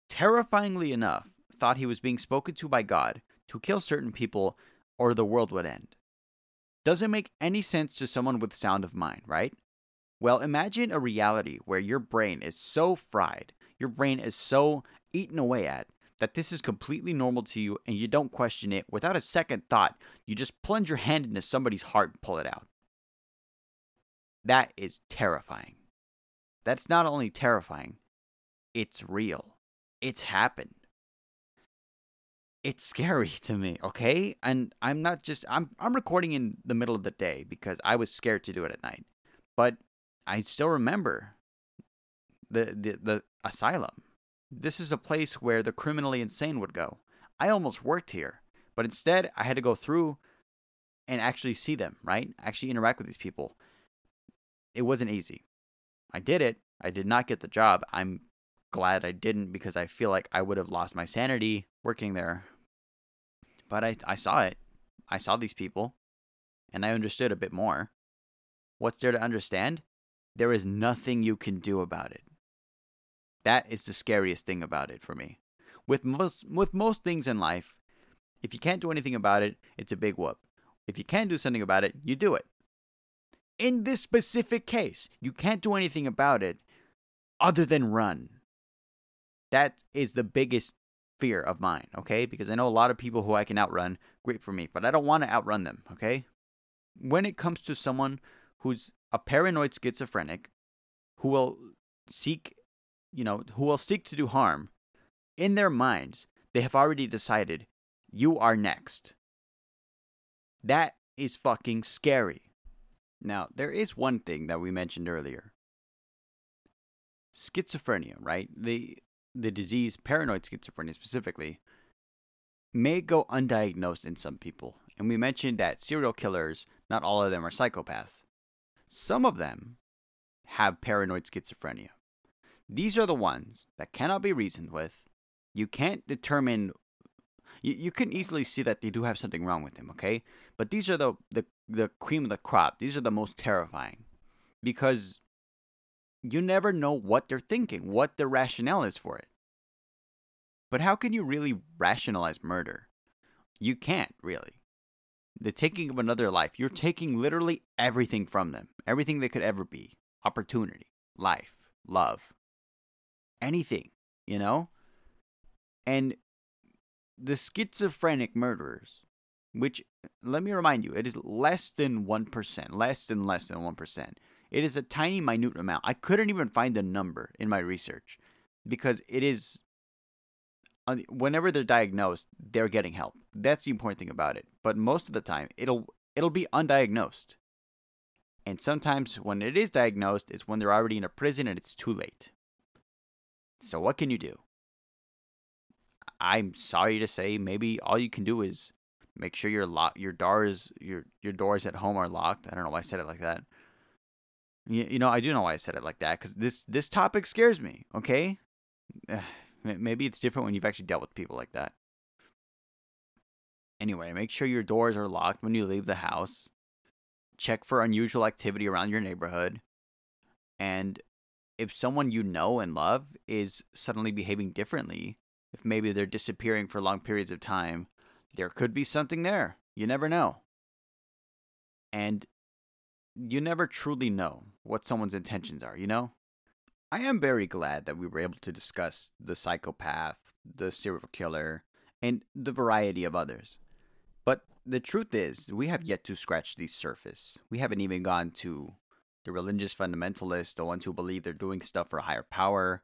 terrifyingly enough, thought he was being spoken to by God to kill certain people or the world would end. Doesn't make any sense to someone with sound of mind, right? Well, imagine a reality where your brain is so fried, your brain is so eaten away at, that this is completely normal to you and you don't question it without a second thought. You just plunge your hand into somebody's heart and pull it out. That is terrifying. That's not only terrifying, it's real. It's happened. It's scary to me, okay? And I'm not just I'm I'm recording in the middle of the day because I was scared to do it at night. But I still remember the the, the asylum. This is a place where the criminally insane would go. I almost worked here, but instead I had to go through and actually see them, right? Actually interact with these people. It wasn't easy. I did it. I did not get the job. I'm glad I didn't because I feel like I would have lost my sanity working there. But I, I saw it. I saw these people and I understood a bit more. What's there to understand? There is nothing you can do about it. That is the scariest thing about it for me. With most with most things in life, if you can't do anything about it, it's a big whoop. If you can do something about it, you do it. In this specific case, you can't do anything about it other than run. That is the biggest fear of mine, okay? Because I know a lot of people who I can outrun, great for me, but I don't want to outrun them, okay? When it comes to someone who's a paranoid schizophrenic who will seek, you know, who will seek to do harm, in their minds, they have already decided you are next. That is fucking scary. Now, there is one thing that we mentioned earlier. Schizophrenia, right? The the disease paranoid schizophrenia specifically may go undiagnosed in some people. And we mentioned that serial killers, not all of them are psychopaths. Some of them have paranoid schizophrenia. These are the ones that cannot be reasoned with. You can't determine you, you can easily see that they do have something wrong with them, okay? But these are the, the the cream of the crop. These are the most terrifying. Because you never know what they're thinking, what their rationale is for it. But how can you really rationalize murder? You can't really. The taking of another life, you're taking literally everything from them, everything they could ever be opportunity, life, love, anything, you know? And the schizophrenic murderers, which, let me remind you, it is less than 1%, less than less than 1%. It is a tiny, minute amount. I couldn't even find the number in my research because it is, whenever they're diagnosed, they're getting help. That's the important thing about it. But most of the time, it'll it'll be undiagnosed. And sometimes when it is diagnosed, it's when they're already in a prison and it's too late. So what can you do? I'm sorry to say, maybe all you can do is make sure your lock your doors your your doors at home are locked. I don't know why I said it like that. You, you know, I do know why I said it like that because this this topic scares me. Okay, eh, maybe it's different when you've actually dealt with people like that. Anyway, make sure your doors are locked when you leave the house. Check for unusual activity around your neighborhood. And if someone you know and love is suddenly behaving differently, if maybe they're disappearing for long periods of time, there could be something there. You never know. And you never truly know what someone's intentions are, you know? I am very glad that we were able to discuss the psychopath, the serial killer, and the variety of others. But the truth is, we have yet to scratch the surface. We haven't even gone to the religious fundamentalists, the ones who believe they're doing stuff for a higher power.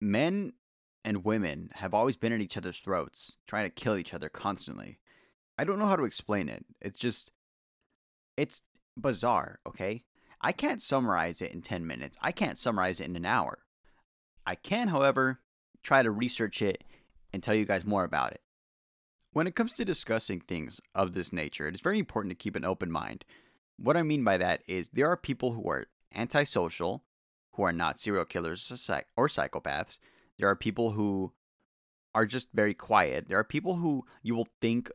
Men and women have always been at each other's throats, trying to kill each other constantly. I don't know how to explain it. It's just, it's bizarre, okay? I can't summarize it in 10 minutes. I can't summarize it in an hour. I can, however, try to research it and tell you guys more about it. When it comes to discussing things of this nature, it is very important to keep an open mind. What I mean by that is there are people who are antisocial, who are not serial killers or psychopaths. There are people who are just very quiet. There are people who you will think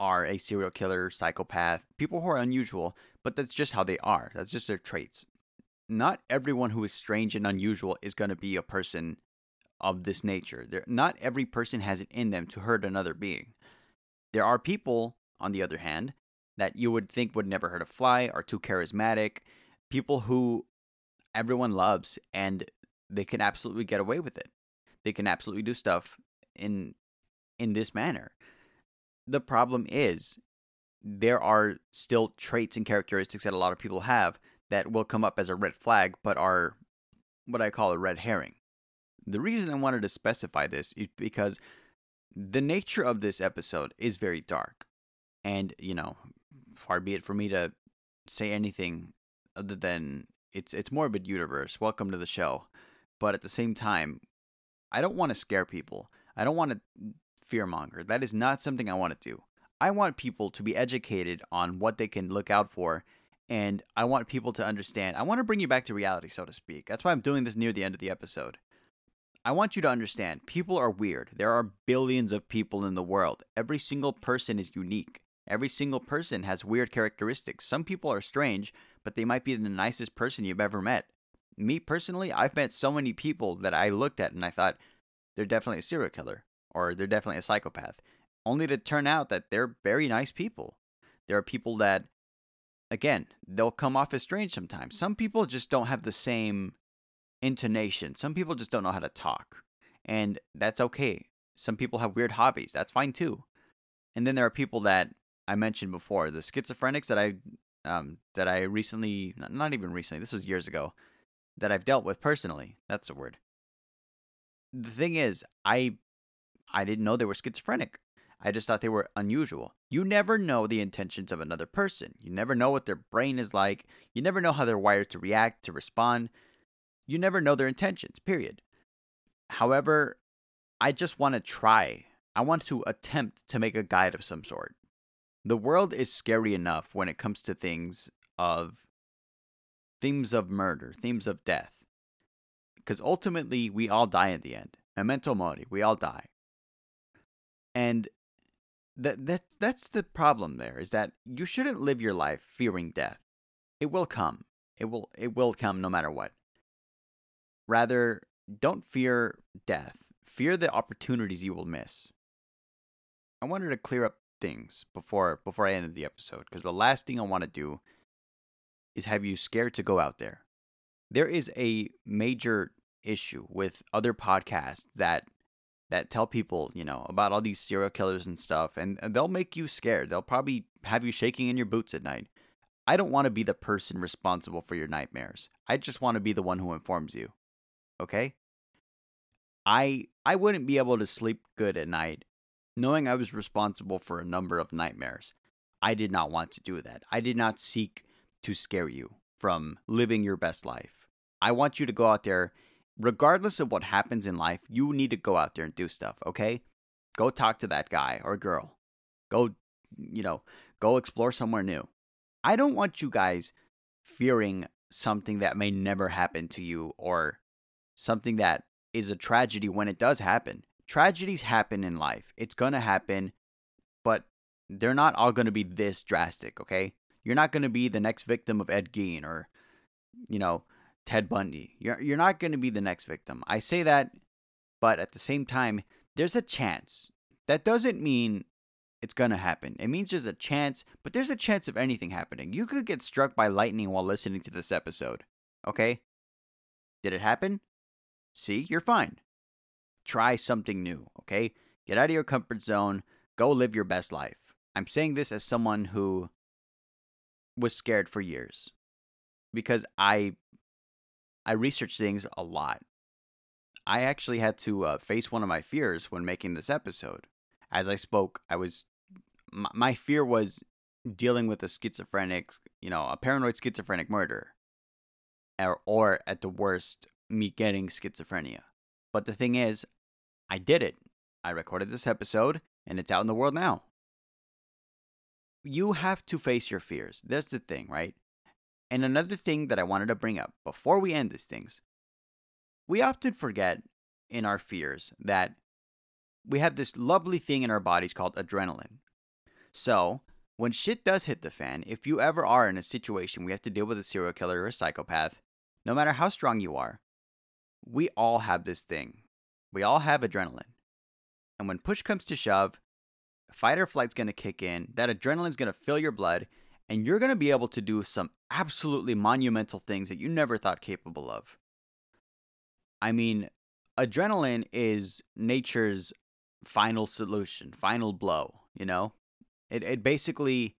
are a serial killer, psychopath, people who are unusual, but that's just how they are. That's just their traits. Not everyone who is strange and unusual is going to be a person of this nature. There, not every person has it in them to hurt another being. There are people, on the other hand, that you would think would never hurt a fly, are too charismatic, people who everyone loves, and they can absolutely get away with it. They can absolutely do stuff in in this manner. The problem is there are still traits and characteristics that a lot of people have that will come up as a red flag, but are what I call a red herring. The reason I wanted to specify this is because the nature of this episode is very dark. And, you know, far be it for me to say anything other than it's it's morbid universe. Welcome to the show. But at the same time, I don't want to scare people. I don't want to fearmonger. That is not something I want to do. I want people to be educated on what they can look out for and I want people to understand. I want to bring you back to reality, so to speak. That's why I'm doing this near the end of the episode. I want you to understand people are weird. There are billions of people in the world. Every single person is unique. Every single person has weird characteristics. Some people are strange, but they might be the nicest person you've ever met. Me personally, I've met so many people that I looked at and I thought, they're definitely a serial killer or they're definitely a psychopath, only to turn out that they're very nice people. There are people that, again, they'll come off as strange sometimes. Some people just don't have the same intonation. Some people just don't know how to talk, and that's okay. Some people have weird hobbies. That's fine too. And then there are people that I mentioned before, the schizophrenics that I um, that I recently, not even recently, this was years ago, that I've dealt with personally. That's the word. The thing is, I I didn't know they were schizophrenic. I just thought they were unusual. You never know the intentions of another person. You never know what their brain is like. You never know how they're wired to react, to respond. You never know their intentions, period. However, I just want to try. I want to attempt to make a guide of some sort. The world is scary enough when it comes to things of themes of murder, themes of death. Because ultimately, we all die in the end. Memento mori, we all die. And that, that that's the problem there is that you shouldn't live your life fearing death. It will come. It will it will come no matter what. Rather, don't fear death. Fear the opportunities you will miss. I wanted to clear up things before before I ended the episode because the last thing I want to do is have you scared to go out there. There is a major issue with other podcasts that that tell people, you know, about all these serial killers and stuff and they'll make you scared. They'll probably have you shaking in your boots at night. I don't want to be the person responsible for your nightmares. I just want to be the one who informs you okay? I I wouldn't be able to sleep good at night knowing I was responsible for a number of nightmares. I did not want to do that. I did not seek to scare you from living your best life. I want you to go out there regardless of what happens in life, you need to go out there and do stuff, okay? Go talk to that guy or girl. Go, you know, go explore somewhere new. I don't want you guys fearing something that may never happen to you or something that is a tragedy when it does happen. Tragedies happen in life. It's to happen, but they're not all to be this drastic, okay? You're not going to be the next victim of Ed Gein or, you know, Ted Bundy. You're, you're not going to be the next victim. I say that, but at the same time, there's a chance. That doesn't mean it's going to happen. It means there's a chance, but there's a chance of anything happening. You could get struck by lightning while listening to this episode. Okay? Did it happen? See, you're fine. Try something new, okay? Get out of your comfort zone. Go live your best life. I'm saying this as someone who was scared for years because I I researched things a lot. I actually had to uh, face one of my fears when making this episode. As I spoke, I was my, my fear was dealing with a schizophrenic, you know, a paranoid schizophrenic murder, or, or at the worst, me getting schizophrenia. But the thing is, I did it. I recorded this episode, and it's out in the world now. You have to face your fears. That's the thing, right? And another thing that I wanted to bring up before we end these things, we often forget in our fears that we have this lovely thing in our bodies called adrenaline. So, when shit does hit the fan, if you ever are in a situation you have to deal with a serial killer or a psychopath, no matter how strong you are, we all have this thing. We all have adrenaline. And when push comes to shove, fight or flight's going to kick in, that adrenaline's going to fill your blood, and you're going to be able to do some absolutely monumental things that you never thought capable of. I mean, adrenaline is nature's final solution, final blow, you know? It it basically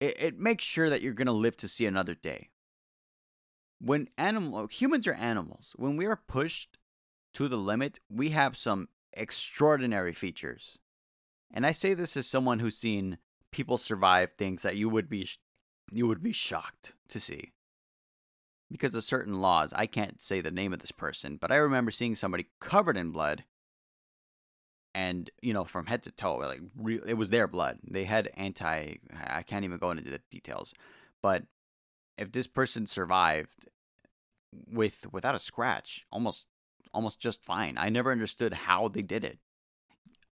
it, it makes sure that you're going to live to see another day. When animal humans are animals, when we are pushed to the limit, we have some extraordinary features. And I say this as someone who's seen people survive things that you would be you would be shocked to see. Because of certain laws, I can't say the name of this person, but I remember seeing somebody covered in blood and you know from head to toe like re- it was their blood. They had anti i can't even go into the details but if this person survived with without a scratch almost almost just fine. I never understood how they did it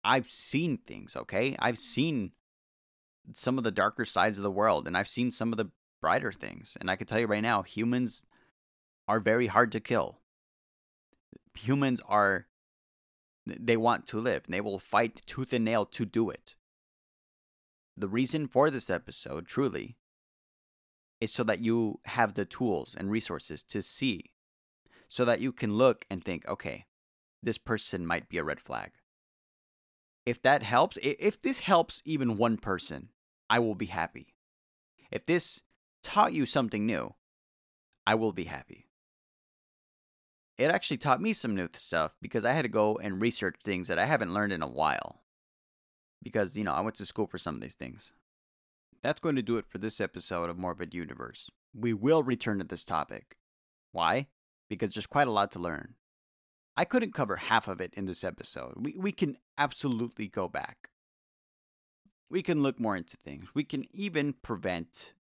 i've seen things okay i've seen some of the darker sides of the world and i've seen some of the brighter things and i can tell you right now humans are very hard to kill humans are they want to live, and they will fight tooth and nail to do it. The reason for this episode, truly, is so that you have the tools and resources to see, so that you can look and think, okay, this person might be a red flag. If that helps, if this helps even one person, I will be happy. If this taught you something new, I will be happy it actually taught me some new stuff because I had to go and research things that I haven't learned in a while. Because, you know, I went to school for some of these things. That's going to do it for this episode of Morbid Universe. We will return to this topic. Why? Because there's quite a lot to learn. I couldn't cover half of it in this episode. We, we can absolutely go back. We can look more into things. We can even prevent,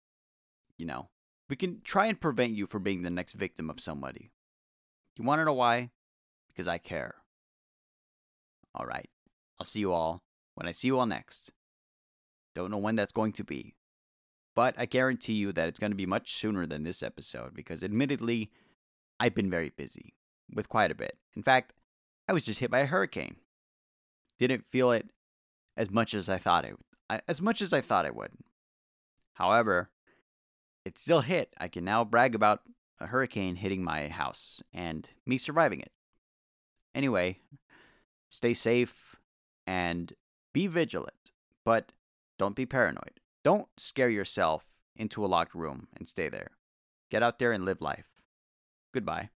you know, we can try and prevent you from being the next victim of somebody. You want to know why? Because I care. All right. I'll see you all when I see you all next. Don't know when that's going to be. But I guarantee you that it's going to be much sooner than this episode because admittedly, I've been very busy with quite a bit. In fact, I was just hit by a hurricane. Didn't feel it as much as I thought it as much as I thought it would. However, it still hit. I can now brag about a hurricane hitting my house and me surviving it. Anyway, stay safe and be vigilant, but don't be paranoid. Don't scare yourself into a locked room and stay there. Get out there and live life. Goodbye.